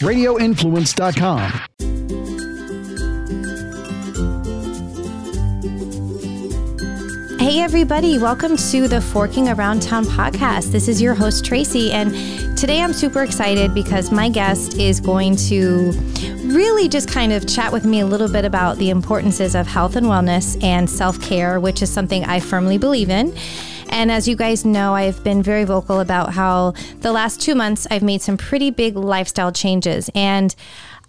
radioinfluence.com. Hey, everybody, welcome to the Forking Around Town podcast. This is your host, Tracy, and today I'm super excited because my guest is going to really just kind of chat with me a little bit about the importances of health and wellness and self care, which is something I firmly believe in. And as you guys know, I've been very vocal about how the last two months I've made some pretty big lifestyle changes. And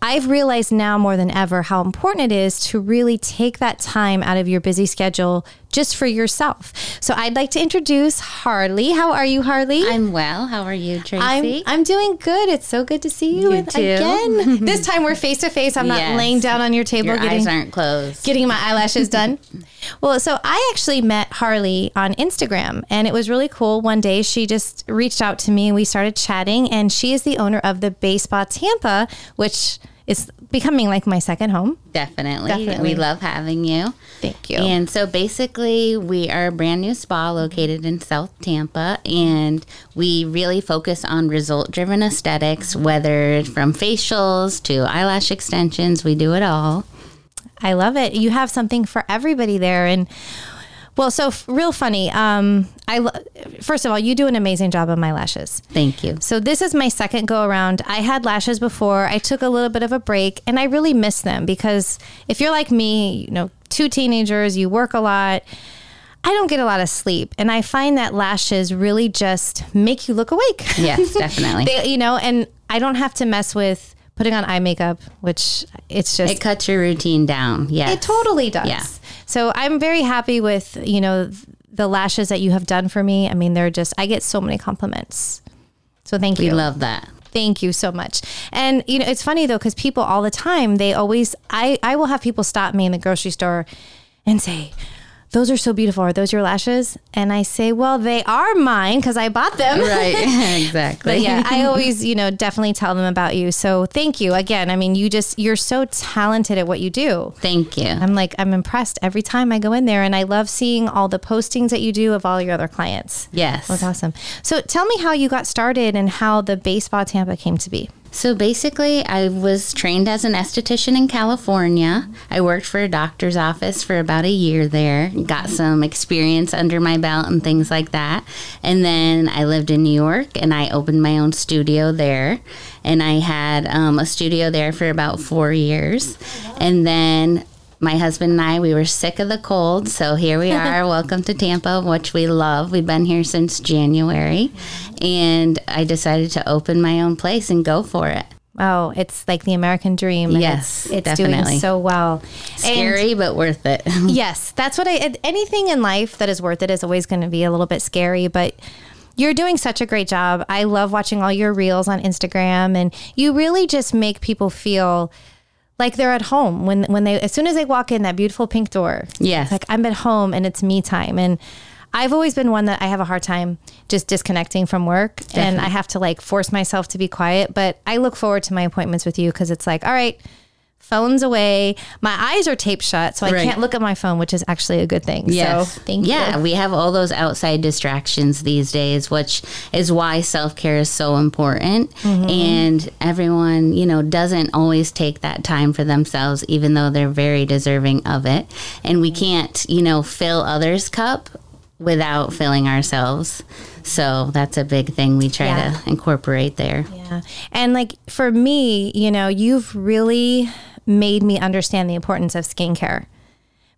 I've realized now more than ever how important it is to really take that time out of your busy schedule just for yourself. So I'd like to introduce Harley. How are you, Harley? I'm well. How are you, Tracy? I'm, I'm doing good. It's so good to see you, You again. this time we're face to face. I'm not Yes. laying down on your table Your getting eyes aren't closed. getting my eyelashes done. well, so I actually met Harley on Instagram and it was really cool. One day she just reached out to me and we started chatting and she is the owner of the Bay Spa Tampa, which is becoming like my second home. Definitely. Definitely. We love having you. Thank you. And so basically, we are a brand new spa located in South Tampa, and we really focus on result driven aesthetics, whether from facials to eyelash extensions, we do it all. I love it. You have something for everybody there and well, so f- real funny. Um, I lo- first of all, you do an amazing job on my lashes. Thank you. So this is my second go around. I had lashes before. I took a little bit of a break and I really miss them because if you're like me, you know, two teenagers, you work a lot. I don't get a lot of sleep and I find that lashes really just make you look awake. Yes, definitely. they, you know, and I don't have to mess with putting on eye makeup, which it's just it cuts your routine down. Yeah, it totally does. Yeah. So I'm very happy with, you know, the lashes that you have done for me. I mean, they're just I get so many compliments. So thank We you. We love that. Thank you so much. And you know, it's funny though cuz people all the time, they always I I will have people stop me in the grocery store and say, "Those are so beautiful. Are those your lashes?" And I say, "Well, they are mine cuz I bought them." Right. exactly. But yeah, I always, you know, definitely tell them about you. So thank you again. I mean, you just you're so talented at what you do. Thank you. I'm like I'm impressed every time I go in there and I love seeing all the postings that you do of all your other clients. Yes. That's awesome. So tell me how you got started and how the Bay Spa Tampa came to be. So basically, I was trained as an esthetician in California. I worked for a doctor's office for about a year there, got some experience under my belt and things like that. And then I lived in New York and I opened my own studio there. And I had um, a studio there for about four years. And then my husband and I, we were sick of the cold, so here we are. Welcome to Tampa, which we love. We've been here since January, and I decided to open my own place and go for it. Oh, it's like the American dream. Yes, it's, it's doing so well. And- Scary, but worth it. yes, that's what I. Anything in life that is worth it is always going to be a little bit scary, but. You're doing such a great job. I love watching all your reels on Instagram and you really just make people feel like they're at home when when they as soon as they walk in that beautiful pink door. Yes. Like I'm at home and it's me time and I've always been one that I have a hard time just disconnecting from work and I have to like force myself to be quiet, but I look forward to my appointments with you cuz it's like, all right, phones away. My eyes are taped shut, so I Right. can't look at my phone, which is actually a good thing. Yes. So, thank yeah, you. Yeah, we have all those outside distractions these days, which is why self care is so important. Mm-hmm. And everyone, you know, doesn't always take that time for themselves, even though they're very deserving of it. And we can't, you know, fill others' cup without filling ourselves. So that's a big thing we try Yeah. to incorporate there. Yeah. And like for me, you know, you've really made me understand the importance of skincare.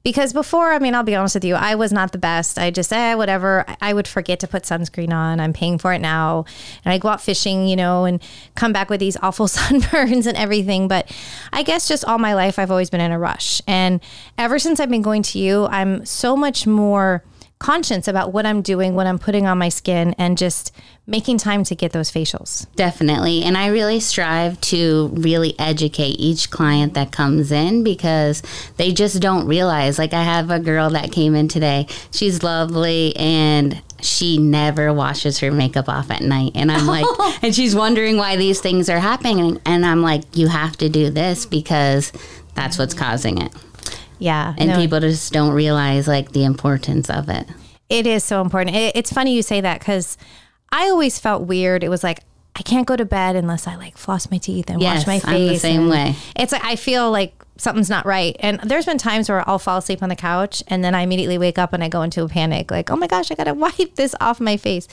Because before, I mean, I'll be honest with you, I was not the best. I just, eh, whatever. I- I would forget to put sunscreen on. I'm paying for it now. And I go out fishing, you know, and come back with these awful sunburns and everything. But I guess just all my life, I've always been in a rush. And ever since I've been going to you, I'm so much more conscious about what I'm doing, what I'm putting on my skin, and just making time to get those facials. Definitely. And I really strive to really educate each client that comes in because they just don't realize. Like, I have a girl that came in today. She's lovely and she never washes her makeup off at night. And I'm like, and she's wondering why these things are happening. And I'm like, you have to do this because that's what's causing it. Yeah. And no. people just don't realize like the importance of it. It is so important. It, it's funny you say that because I always felt weird. It was like I can't go to bed unless I like floss my teeth and Yes, wash my I'm face. the same way. It's like I feel like something's not right. And there's been times where I'll fall asleep on the couch and then I immediately wake up and I go into a panic, like, oh my gosh, I gotta wipe this off my face.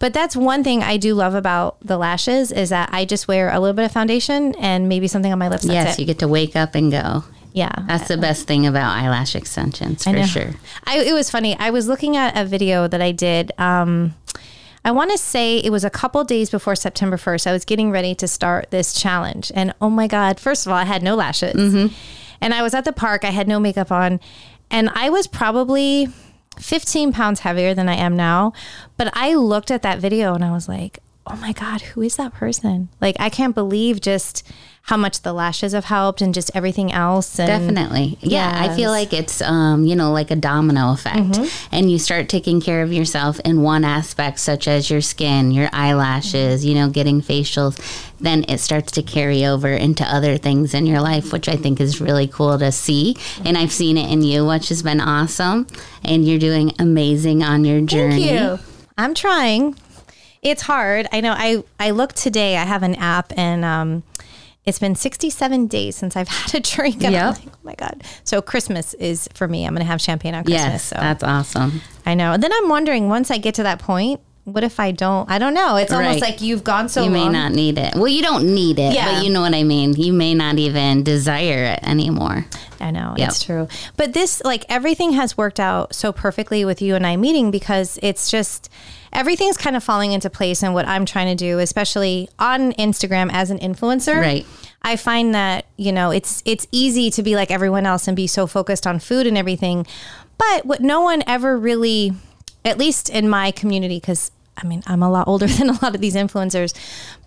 But that's one thing I do love about the lashes is that I just wear a little bit of foundation and maybe something on my lips. Yes, it. you get to wake up and go. Yeah. That's the best thing about eyelash extensions for sure. I, it was funny. I was looking at a video that I did. Um, I want to say it was a couple days before September 1st. I was getting ready to start this challenge. And oh my God, first of all, I had no lashes. And I was at the park, I had no makeup on. And I was probably 15 pounds heavier than I am now. But I looked at that video and I was like, oh my God, who is that person? Like, I can't believe just how much the lashes have helped and just everything else. And Definitely. Yeah, I feel like it's um, you know, like a domino effect. And you start taking care of yourself in one aspect such as your skin, your eyelashes, you know, getting facials, then it starts to carry over into other things in your life, which I think is really cool to see. And I've seen it in you, which has been awesome. And you're doing amazing on your journey. Thank you. I'm trying. It's hard. I know. I I looked today. I have an app, and um, it's been 67 days since I've had a drink. And I'm Yep. like, oh my god. So Christmas is for me. I'm going to have champagne on Christmas. Yes, so that's awesome. I know. And then I'm wondering, once I get to that point, what if I don't? I don't know. It's almost Right. like you've gone so You may long. not need it. Well, you don't need it, Yeah. but you know what I mean. You may not even desire it anymore. I know Yep. it's true. But this, like, everything has worked out so perfectly with you and I meeting because it's just everything's kind of falling into place and what I'm trying to do, especially on Instagram as an influencer. Right. I find that you know it's it's easy to be like everyone else and be so focused on food and everything, but what no one ever really, at least in my community, because I mean I'm a lot older than a lot of these influencers,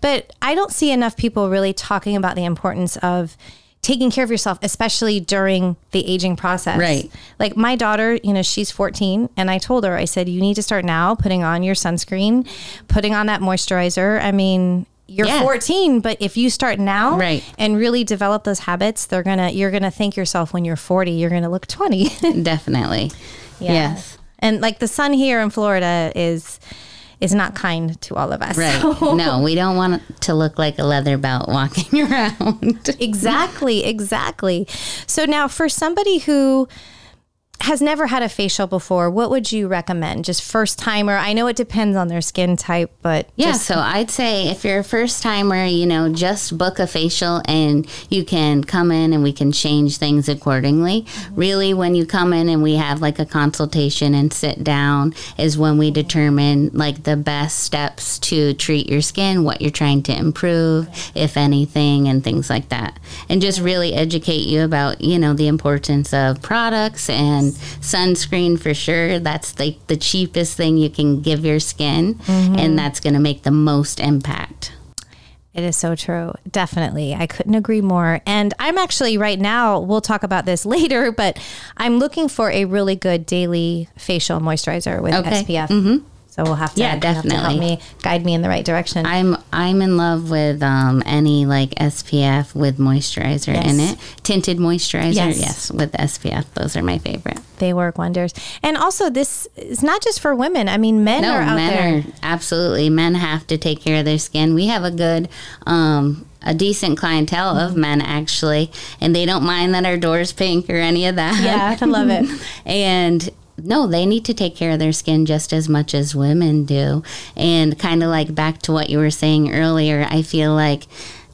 but I don't see enough people really talking about the importance of taking care of yourself, especially during the aging process. Right. Like my daughter, you know, she's 14, and I told her, I said, you need to start now putting on your sunscreen, putting on that moisturizer. I mean, you're Yeah. 14, but if you start now Right. and really develop those habits, they're gonna you're gonna thank yourself when you're 40. You're gonna look 20. Definitely. Yes. And like the sun here in Florida is is not kind to all of us. Right. So- No, we don't want to look like a leather belt walking around. exactly, exactly. So now for somebody who has never had a facial before, what would you recommend? Just first timer? I know it depends on their skin type, but Yeah, just so I'd say if you're a first timer, you know, just book a facial and you can come in and we can change things accordingly. Mm-hmm. Really, when you come in and we have like a consultation and sit down, is when we determine like the best steps to treat your skin, what you're trying to improve, if anything, and things like that. And just really educate you about, you know, the importance of products and sunscreen for sure. That's like the cheapest thing you can give your skin, and that's going to make the most impact. It is so true. Definitely. I couldn't agree more. And I'm actually right now, we'll talk about this later, but I'm looking for a really good daily facial moisturizer with Okay. SPF. Mm-hmm. So we'll have to, Yeah, have to help me guide me in the right direction. I'm I'm in love with um, any like SPF with moisturizer in it, tinted moisturizer. Yes. Yes. with SPF. Those are my favorite. they work wonders. And also, this is not just for women. I mean, men No, are out men there. are absolutely men have to take care of their skin. We have a good um a decent clientele of men actually, and they don't mind that our door's pink or any of that. Yeah, I love it. and no, they need to take care of their skin just as much as women do. And kind of like back to what you were saying earlier, I feel like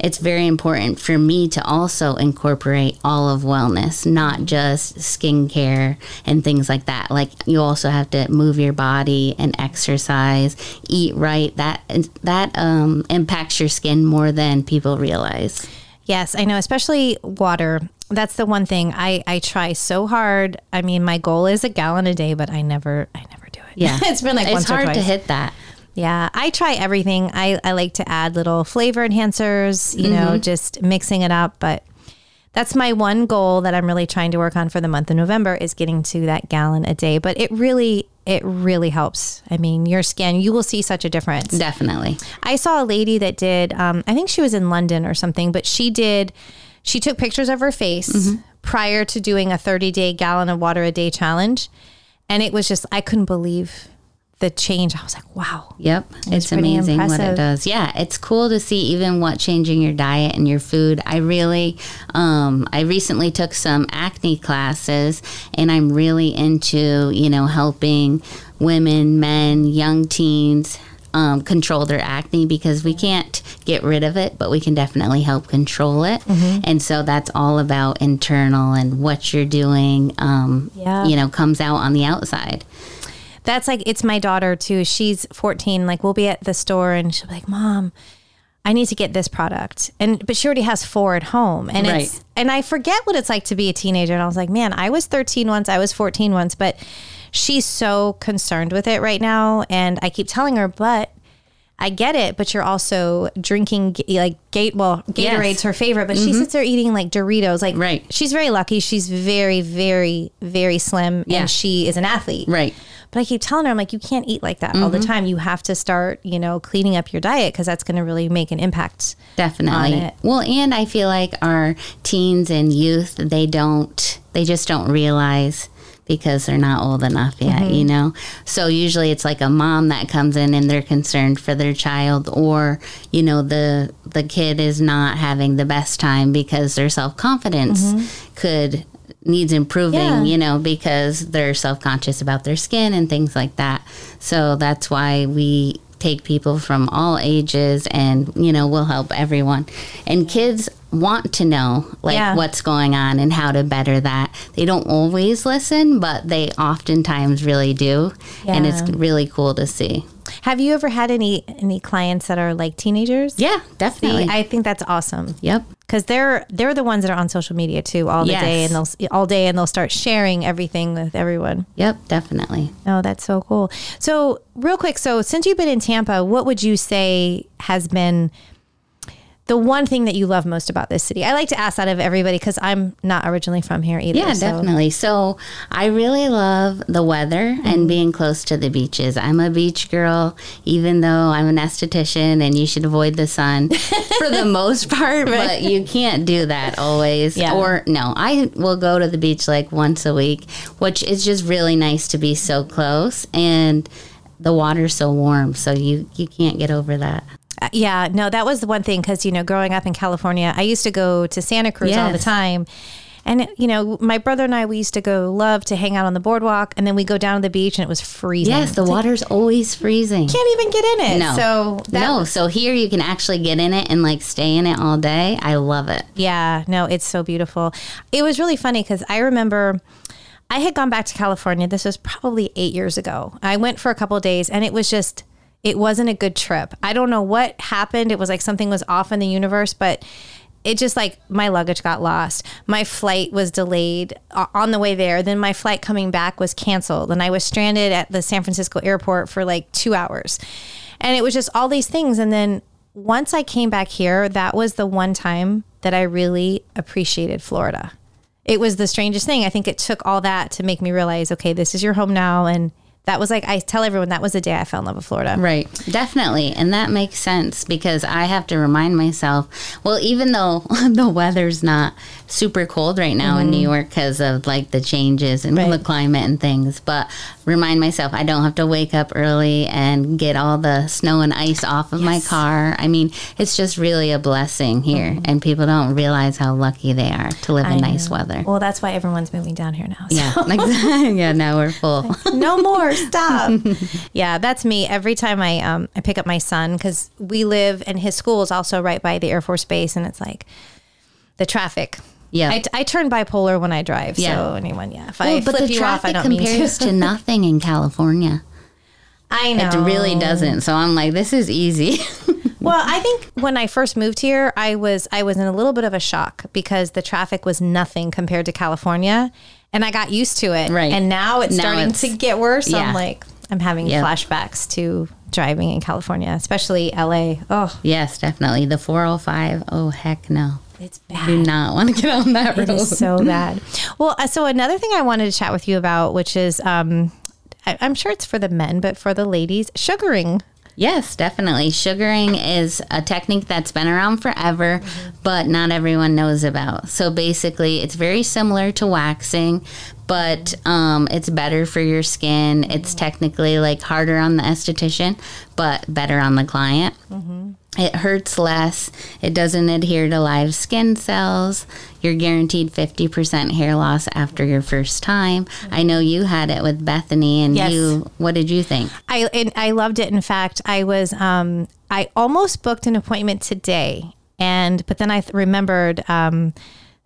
it's very important for me to also incorporate all of wellness, not just skincare and things like that. Like you also have to move your body and exercise, eat right. That that um, impacts your skin more than people realize. Yes, I know, especially water. That's the one thing I, I try so hard. I mean, my goal is a gallon a day, but I never I never do it. Yeah, it's been like it's hard to hit that. Yeah, I try everything. I, I like to add little flavor enhancers, you know, just mixing it up. But that's my one goal that I'm really trying to work on for the month of November is getting to that gallon a day. But it really, it really helps. I mean, your skin, you will see such a difference. Definitely. I saw a lady that did, um, I think she was in London or something, but she did, she took pictures of her face prior to doing a 30 day gallon of water a day challenge. And it was just, I couldn't believe the change. I was like, wow. Yep. It's amazing what impressive. it does. Yeah. It's cool to see even what changing your diet and your food. I really, um, I recently took some acne classes and I'm really into, you know, helping women, men, young teens. Um, control their acne because we can't get rid of it, but we can definitely help control it. Mm-hmm. And so that's all about internal and what you're doing, um, Yeah. you know, comes out on the outside. That's like it's my daughter too. She's 14. Like we'll be at the store and she'll be like, "Mom, I need to get this product." And but she already has four at home, and it's and I forget what it's like to be a teenager. And I was like, "Man, I was 13 once. I was 14 once." But she's so concerned with it right now, and I keep telling her, "But." I get it, but you're also drinking like gate. Well, Gatorade's Yes. her favorite, but she mm-hmm. sits there eating like Doritos. Like, Right. She's very lucky. She's very, very, very slim, Yeah. and she is an athlete. Right. But I keep telling her, I'm like, you can't eat like that all the mm-hmm. time. You have to start, you know, cleaning up your diet because that's going to really make an impact. Definitely. Well, and I feel like our teens and youth, they don't, they just don't realize because they're not old enough yet, Mm-hmm. you know? So usually it's like a mom that comes in and they're concerned for their child or, you know, the the kid is not having the best time because their self-confidence could needs improving, Mm-hmm. Yeah. you know, because they're self-conscious about their skin and things like that. So that's why we take people from all ages and, you know, we'll help everyone. And kids want to know like Yeah. what's going on and how to better that. They don't always listen, but they oftentimes really do. And it's really cool to see. Have you ever had any any clients that are like teenagers? Yeah, See, definitely. I think that's awesome yep. because they're they're the ones that are on social media too all the day, and they'll all day, and they'll start sharing everything with everyone. Yep, definitely. Oh, that's so cool. So, real quick, so since you've been in Tampa, what would you say has been the one thing that you love most about this city? I like to ask that of everybody because I'm not originally from here either. Yeah, so- definitely. So I really love the weather Mm-hmm. and being close to the beaches. I'm a beach girl, even though I'm an esthetician and you should avoid the sun for the most part, but you can't do that always. Yeah. Or no, I will go to the beach like once a week, which is just really nice to be so close and the water's so warm, so you you can't get over that. Uh, Yeah, no, that was the one thing because you know, growing up in California, I used to go to Santa Cruz all the time. And you know, my brother and I, we used to go love to hang out on the boardwalk, and then we go down to the beach, and it was freezing. Yes, the It's like, water's always freezing. can't even get in it. No. So that, no, so here you can actually get in it and like stay in it all day. I love it. Yeah, no, it's so beautiful. It was really funny because I remember I had gone back to California. This was probably eight years ago. I went for a couple of days and it was just, it wasn't a good trip. I don't know what happened. It was like something was off in the universe, but it just like my luggage got lost. My flight was delayed on the way there. Then my flight coming back was canceled and I was stranded at the San Francisco airport for like two hours. And it was just all these things. And then once I came back here, that was the one time that I really appreciated Florida. It was the strangest thing. I think it took all that to make me realize, okay, this is your home now. And that was like, I tell everyone that was the day I fell in love with Florida. Right, definitely. And that makes sense because I have to remind myself well, even though the weather's not super cold right now in New York because of like the changes and Mm-hmm. Right. the climate and things, but remind myself I don't have to wake up early and get all the snow and ice off of my car. I mean, it's just really a blessing here, and people don't realize how lucky they are to live Mm-hmm. I in nice know. weather. Well, that's why everyone's moving down here now. so- Yeah, yeah. Now we're full. no more stop yeah that's me every time i um i pick up my son because we live and his school is also right by the air force base and it's like the traffic Yeah. I, I turn bipolar when I drive. Yeah. So anyone, yeah. If I Well, but flip the you off, I traffic don't mean compares to. to nothing in California. I know. It really doesn't. So I'm like, this is easy. Well, I think when I first moved here, I was I was in a little bit of a shock because the traffic was nothing compared to California, and I got used to it. Right. And now it's Now starting it's- to get worse. Yeah. I'm like, I'm having Yeah. flashbacks to driving in California, especially LA. Oh, yes, definitely. The 405. Oh, heck no. it's bad. Do not want to get on that road. is so bad. Well, uh, so another thing I wanted to chat with you about, which is, um, I, I'm sure it's for the men, but for the ladies, sugaring. Yes, definitely. Sugaring is a technique that's been around forever, mm-hmm. but not everyone knows about. So basically, it's very similar to waxing, but um, it's better for your skin. It's mm-hmm. technically like harder on the esthetician, but better on the client. Mm-hmm. It hurts less. It doesn't adhere to live skin cells. You're guaranteed 50% hair loss after your first time. I know you had it with Bethany, and Yes. you, what did you think? I I loved it. In fact, I was um I almost booked an appointment today, and but then I th- remembered um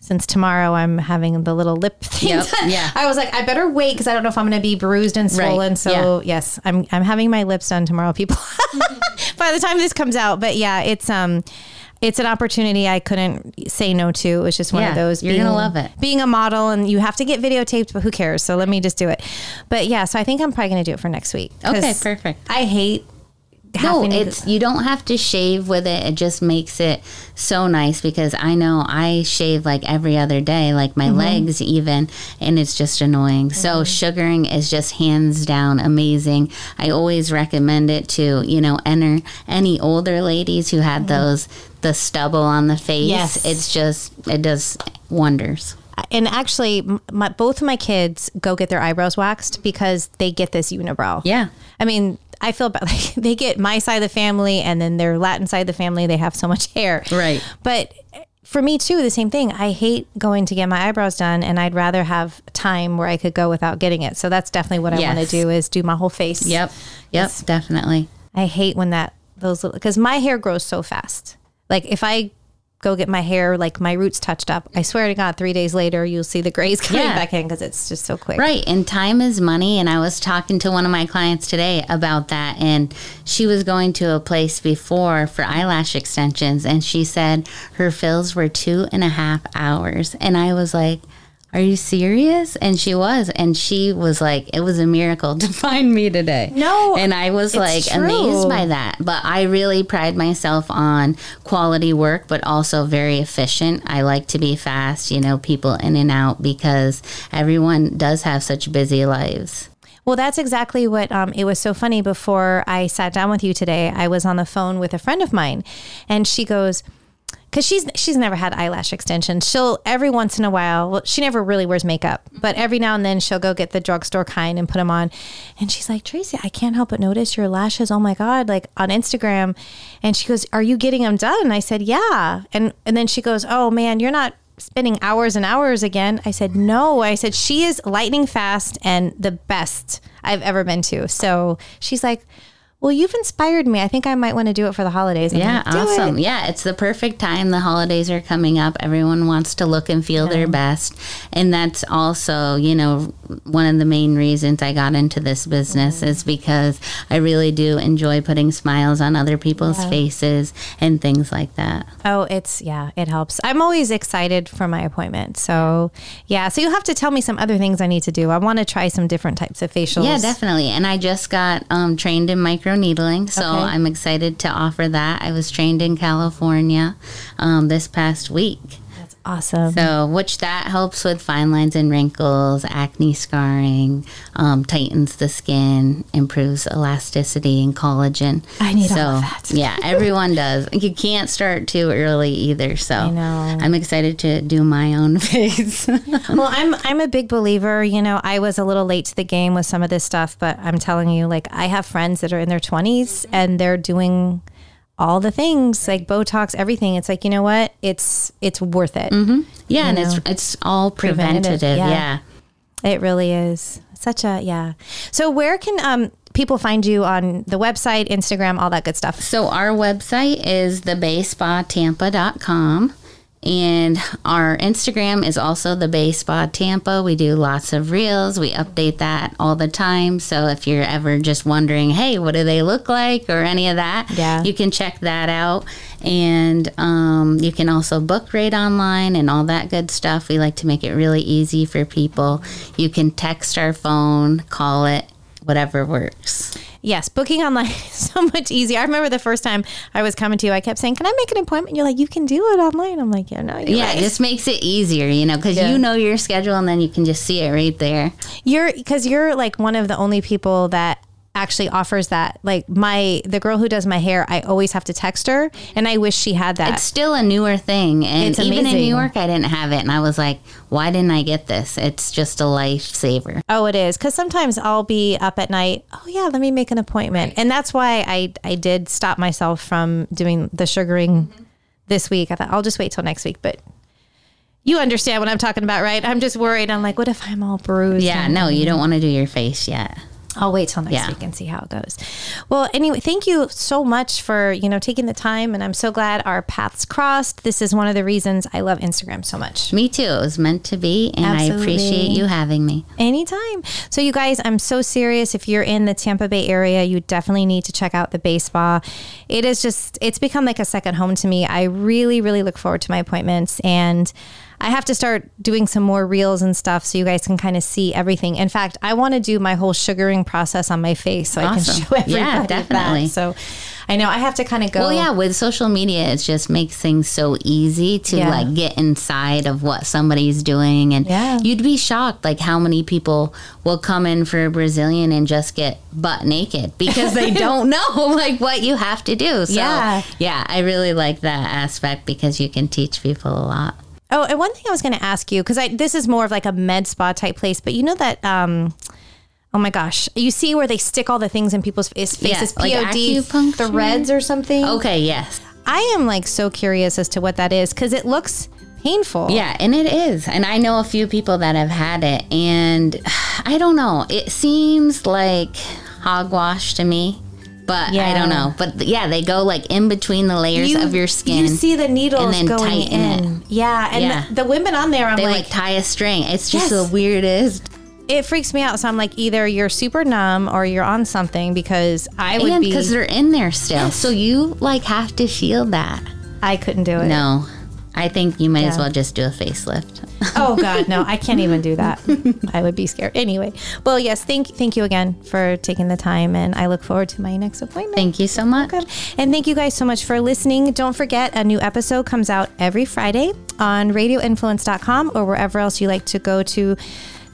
since tomorrow I'm having the little lip thing. Yep, done, yeah. I was like, I better wait because I don't know if I'm going to be bruised and swollen. So yes, I'm I'm having my lips done tomorrow, people. By the time this comes out, but yeah, it's um. It's an opportunity I couldn't say no to. It was just one of those. you're gonna love it. Being a model and you have to get videotaped, but who cares? So let me just do it. But yeah, so I think I'm probably going to do it for next week. Okay, perfect. I hate No, it's you don't have to shave with it. It just makes it so nice because I know I shave like every other day, like Mm-hmm. my legs even, and it's just annoying. So sugaring is just hands down amazing. I always recommend it to you know enter any older ladies who had those the stubble on the face. Mm-hmm. Yes. It's just it does wonders. and actually, my, both of my kids go get their eyebrows waxed because they get this unibrow. Yeah. I mean, I feel bad. Like they get my side of the family, and then their Latin side of the family. They have so much hair. Right. But for me too, the same thing. I hate going to get my eyebrows done, and I'd rather have time where I could go without getting it. So that's definitely what I want to do is do my whole face. Yep. Yep. Definitely. I hate when that those little because my hair grows so fast. Like if I go get my hair like my roots touched up, I swear to God, three days later you'll see the grays coming Yeah. back in because it's just so quick. Right. And time is money. And I was talking to one of my clients today about that. And she was going to a place before for eyelash extensions. And she said her fills were two and a half hours. And I was like, are you serious? And she was. And she was like, it was a miracle to find me today. No, And I was like true. amazed by that. But I really pride myself on quality work, but also very efficient. I like to be fast, you know, people in and out because everyone does have such busy lives. Well, that's exactly what um, it was so funny. Before I sat down with you today, I was on the phone with a friend of mine, and she goes, because she's she's never had eyelash extensions. She'll every once in a while. Well, she never really wears makeup, but every now and then she'll go get the drugstore kind and put them on. And she's like, Tracy, I can't help but notice your lashes. Oh my god, like on Instagram. And she goes, Are you getting them done? And I said, Yeah. And and then she goes, Oh man, you're not spending hours and hours again. I said, no. I said, she is lightning fast and the best I've ever been to. So she's like, well, you've inspired me. I think I might want to do it for the holidays. I'm Yeah, awesome. it." Yeah, it's the perfect time. The holidays are coming up. Everyone wants to look and feel their best. And that's also, you know, one of the main reasons I got into this business Mm-hmm. is because I really do enjoy putting smiles on other people's faces and things like that. Oh, it's, yeah, it helps. I'm always excited for my appointment. So, yeah. So you'll have to tell me some other things I need to do. I want to try some different types of facials. Yeah, definitely. And I just got um, trained in micro needling, so Okay. I'm excited to offer that. I was trained in California um, this past week. Awesome. So, which that helps with fine lines and wrinkles, acne scarring, um, tightens the skin, improves elasticity and collagen. I need so, all of that. yeah, everyone does. You can't start too early either. So, I know. I'm excited to do my own face. well, I'm I'm a big believer. You know, I was a little late to the game with some of this stuff, but I'm telling you, like, I have friends that are in their 20s and they're doing all the things like Botox, everything. It's like, you know what? It's it's worth it. Mm-hmm. yeah, and know. it's it's all Preventative, preventative. yeah. yeah. It really is such a yeah. So where can um people find you on the website, Instagram, all that good stuff? So our website is thebayspatampa.com and our Instagram is also the Bay Spa Tampa. We do lots of reels. We update that all the time. So if you're ever just wondering, hey, what do they look like or any of that, Yeah. you can check that out. And um, you can also book rate online and all that good stuff. We like to make it really easy for people. You can text our phone, call it, whatever works. Yes, booking online is so much easier. I remember the first time I was coming to you, I kept saying, "Can I make an appointment?" You're like, "You can do it online." I'm like, "Yeah, no, Yeah, right." it just makes it easier, you know, because Yeah. you know your schedule and then you can just see it right there. You're because you're like one of the only people that actually offers that. Like my the girl who does my hair, I always have to text her, and I wish she had that. It's still a newer thing, and It's even in. New York, I didn't have it, and I was like, "Why didn't I get this? It's just a lifesaver." Oh, it is because sometimes I'll be up at night. Oh yeah, let me make an appointment, and that's why I I did stop myself from doing the sugaring mm-hmm. this week. I thought I'll just wait till next week, but you understand what I'm talking about, right? I'm just worried. I'm like, what if I'm all bruised? Yeah, no, you don't want to do your face yet. I'll wait till next Yeah. week and see how it goes. Well, anyway, thank you so much for you know taking the time, and I'm so glad our paths crossed. This is one of the reasons I love Instagram so much. Me too. It was meant to be, and I appreciate you having me. Anytime. So, you guys, I'm so serious. If you're in the Tampa Bay area, you definitely need to check out the Bay Spa. It is just, it's become like a second home to me. I really, really look forward to my appointments. And I have to start doing some more reels and stuff so you guys can kind of see everything. In fact, I want to do my whole sugaring process on my face so I can show everybody. Yeah, that. definitely. So, I know I have to kind of go. Well, yeah, with social media, it just makes things so easy to Yeah. like get inside of what somebody's doing, and Yeah. you'd be shocked like how many people will come in for a Brazilian and just get butt naked because they don't know like what you have to do. So, Yeah. yeah, I really like that aspect because you can teach people a lot. Oh, and one thing I was going to ask you because I this is more of like a med spa type place, but you know that. um Oh my gosh! You see where they stick all the things in people's face, faces, like POD acupuncture? threads or something. Okay, yes. I am like so curious as to what that is because it looks painful. Yeah, and it is. And I know a few people that have had it, and I don't know. It seems like hogwash to me, but yeah. I don't know. But yeah, they go like in between the layers You- of your skin. You see the needles and then going tighten in. it. Yeah, and Yeah. The, the women on there, I'm they like, like, tie a string. It's just Yes. the weirdest. it freaks me out. So I'm like, either you're super numb or you're on something because I would And be. because they're in there still. So you like have to shield that. I couldn't do it. No. I think you might as well just do a facelift. Oh God, no! I can't even do that. I would be scared. Anyway, well, yes. Thank thank you again for taking the time, and I look forward to my next appointment. Thank you so much. And thank you guys so much for listening. Don't forget, a new episode comes out every Friday on radioinfluence.com or wherever else you like to go to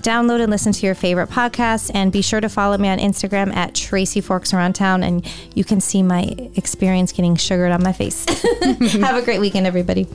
download and listen to your favorite podcasts. And be sure to follow me on Instagram at Tracy Forks Around Town, and you can see my experience getting sugared on my face. Have a great weekend, everybody.